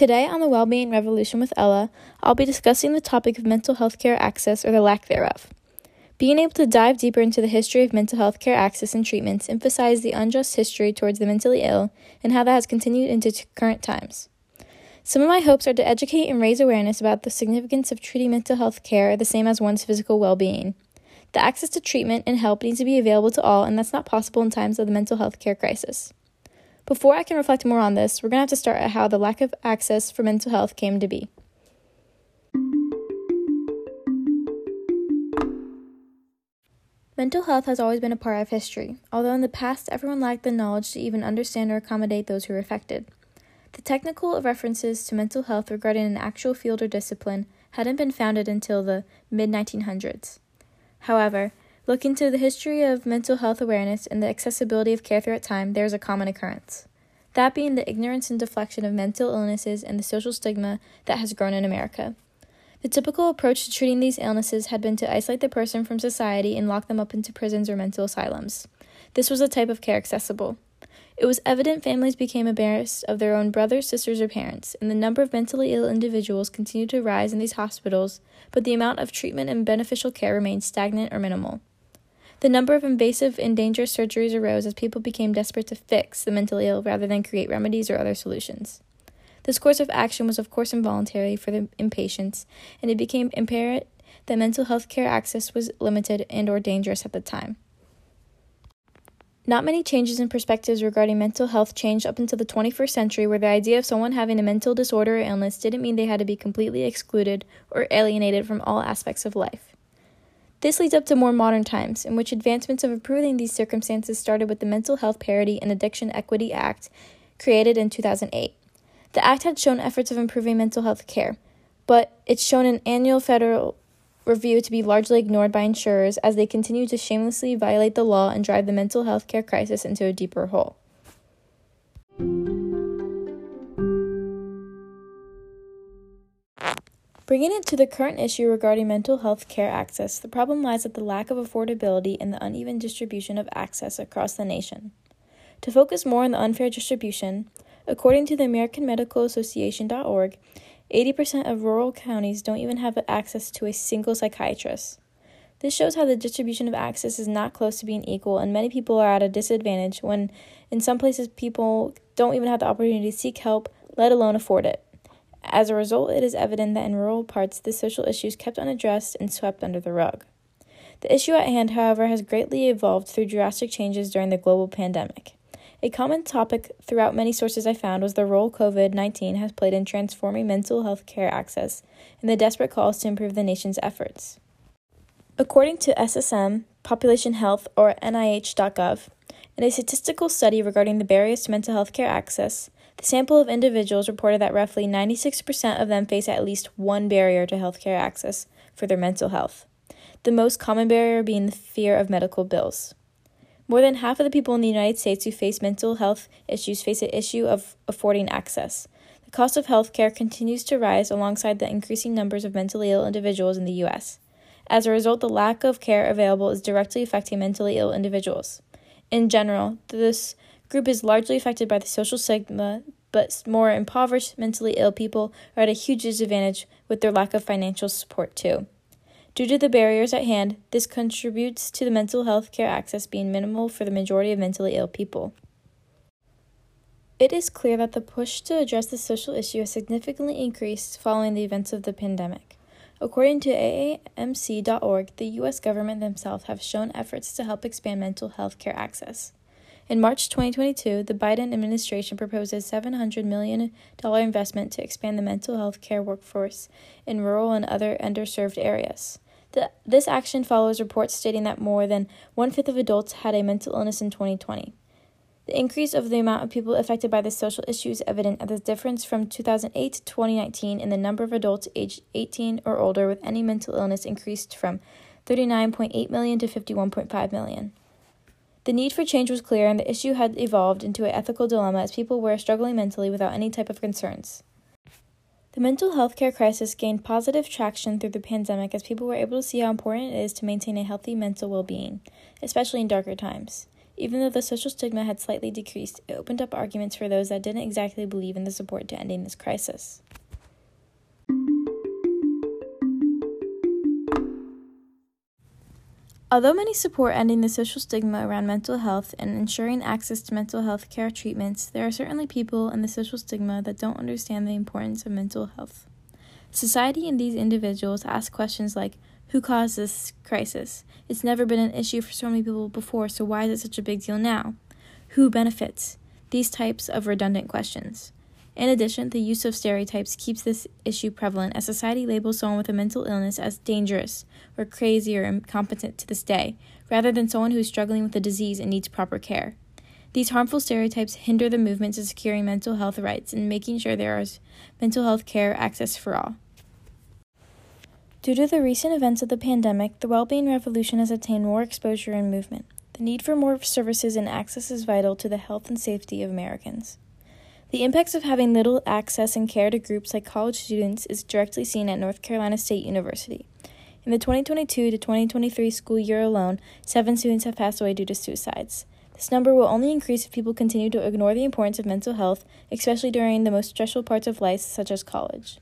Today on the Wellbeing Revolution with Ella, I'll be discussing the topic of mental health care access or the lack thereof. Being able to dive deeper into the history of mental health care access and treatments emphasize the unjust history towards the mentally ill and how that has continued into current times. Some of my hopes are to educate and raise awareness about the significance of treating mental health care the same as one's physical well being. The access to treatment and help needs to be available to all, and that's not possible in times of the mental health care crisis. Before I can reflect more on this, we're going to have to start at how the lack of access for mental health came to be. Mental health has always been a part of history, although in the past everyone lacked the knowledge to even understand or accommodate those who were affected. The technical references to mental health regarding an actual field or discipline hadn't been founded until the mid 1900s. However, Looking to the history of mental health awareness and the accessibility of care throughout time, there is a common occurrence. That being the ignorance and deflection of mental illnesses and the social stigma that has grown in America. The typical approach to treating these illnesses had been to isolate the person from society and lock them up into prisons or mental asylums. This was the type of care accessible. It was evident families became embarrassed of their own brothers, sisters, or parents, and the number of mentally ill individuals continued to rise in these hospitals, but the amount of treatment and beneficial care remained stagnant or minimal. The number of invasive and dangerous surgeries arose as people became desperate to fix the mentally ill rather than create remedies or other solutions. This course of action was, of course, involuntary for the inpatients, and it became apparent that mental health care access was limited and or dangerous at the time. Not many changes in perspectives regarding mental health changed up until the 21st century, where the idea of someone having a mental disorder or illness didn't mean they had to be completely excluded or alienated from all aspects of life. This leads up to more modern times, in which advancements of improving these circumstances started with the Mental Health Parity and Addiction Equity Act, created in 2008. The act had shown efforts of improving mental health care, but it's shown an annual federal review to be largely ignored by insurers as they continue to shamelessly violate the law and drive the mental health care crisis into a deeper hole. Bringing it to the current issue regarding mental health care access, the problem lies at the lack of affordability and the uneven distribution of access across the nation. To focus more on the unfair distribution, according to the American Medical Association.org, 80% of rural counties don't even have access to a single psychiatrist. This shows how the distribution of access is not close to being equal, and many people are at a disadvantage when, in some places, people don't even have the opportunity to seek help, let alone afford it. As a result, it is evident that in rural parts, the social issues kept unaddressed and swept under the rug. The issue at hand, however, has greatly evolved through drastic changes during the global pandemic. A common topic throughout many sources I found was the role COVID 19 has played in transforming mental health care access and the desperate calls to improve the nation's efforts. According to SSM, Population Health, or NIH.gov, in a statistical study regarding the barriers to mental health care access, the sample of individuals reported that roughly 96% of them face at least one barrier to healthcare access for their mental health, the most common barrier being the fear of medical bills. More than half of the people in the United States who face mental health issues face an issue of affording access. The cost of healthcare continues to rise alongside the increasing numbers of mentally ill individuals in the U.S. As a result, the lack of care available is directly affecting mentally ill individuals. In general, this group is largely affected by the social stigma, but more impoverished, mentally ill people are at a huge disadvantage with their lack of financial support, too. Due to the barriers at hand, this contributes to the mental health care access being minimal for the majority of mentally ill people. It is clear that the push to address the social issue has significantly increased following the events of the pandemic. According to AAMC.org, the U.S. government themselves have shown efforts to help expand mental health care access. In March 2022, the Biden administration proposed a $700 million investment to expand the mental health care workforce in rural and other underserved areas. The, this action follows reports stating that more than one fifth of adults had a mental illness in 2020. The increase of the amount of people affected by this social issue is evident at the difference from 2008 to 2019 in the number of adults aged 18 or older with any mental illness increased from 39.8 million to 51.5 million. The need for change was clear, and the issue had evolved into an ethical dilemma as people were struggling mentally without any type of concerns. The mental health care crisis gained positive traction through the pandemic as people were able to see how important it is to maintain a healthy mental well being, especially in darker times. Even though the social stigma had slightly decreased, it opened up arguments for those that didn't exactly believe in the support to ending this crisis. Although many support ending the social stigma around mental health and ensuring access to mental health care treatments, there are certainly people in the social stigma that don't understand the importance of mental health. Society and these individuals ask questions like Who caused this crisis? It's never been an issue for so many people before, so why is it such a big deal now? Who benefits? These types of redundant questions. In addition, the use of stereotypes keeps this issue prevalent as society labels someone with a mental illness as dangerous or crazy or incompetent to this day, rather than someone who is struggling with a disease and needs proper care. These harmful stereotypes hinder the movement to securing mental health rights and making sure there is mental health care access for all. Due to the recent events of the pandemic, the well-being revolution has attained more exposure and movement. The need for more services and access is vital to the health and safety of Americans. The impacts of having little access and care to groups like college students is directly seen at North Carolina State University. In the 2022 to 2023 school year alone, seven students have passed away due to suicides. This number will only increase if people continue to ignore the importance of mental health, especially during the most stressful parts of life, such as college.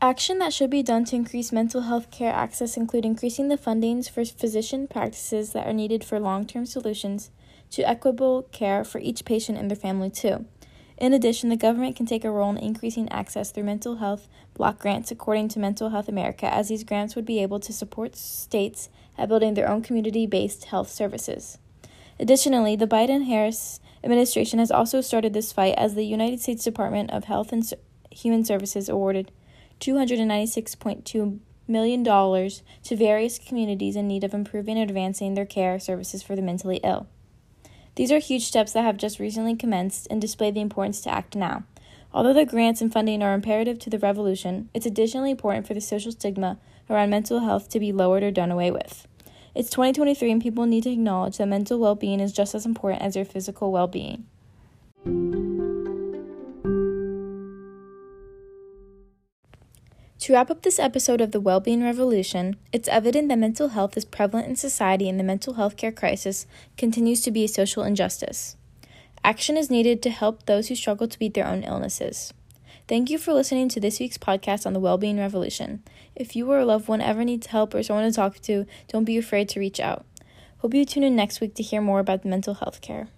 Action that should be done to increase mental health care access include increasing the fundings for physician practices that are needed for long term solutions to equitable care for each patient and their family, too. In addition, the government can take a role in increasing access through mental health block grants, according to Mental Health America, as these grants would be able to support states at building their own community based health services. Additionally, the Biden Harris administration has also started this fight as the United States Department of Health and Human Services awarded $296.2 million to various communities in need of improving and advancing their care services for the mentally ill. These are huge steps that have just recently commenced and display the importance to act now. Although the grants and funding are imperative to the revolution, it's additionally important for the social stigma around mental health to be lowered or done away with. It's 2023 and people need to acknowledge that mental well being is just as important as their physical well being. To wrap up this episode of the Wellbeing Revolution, it's evident that mental health is prevalent in society and the mental health care crisis continues to be a social injustice. Action is needed to help those who struggle to beat their own illnesses. Thank you for listening to this week's podcast on the Wellbeing Revolution. If you or a loved one ever needs help or someone to talk to, don't be afraid to reach out. Hope you tune in next week to hear more about mental health care.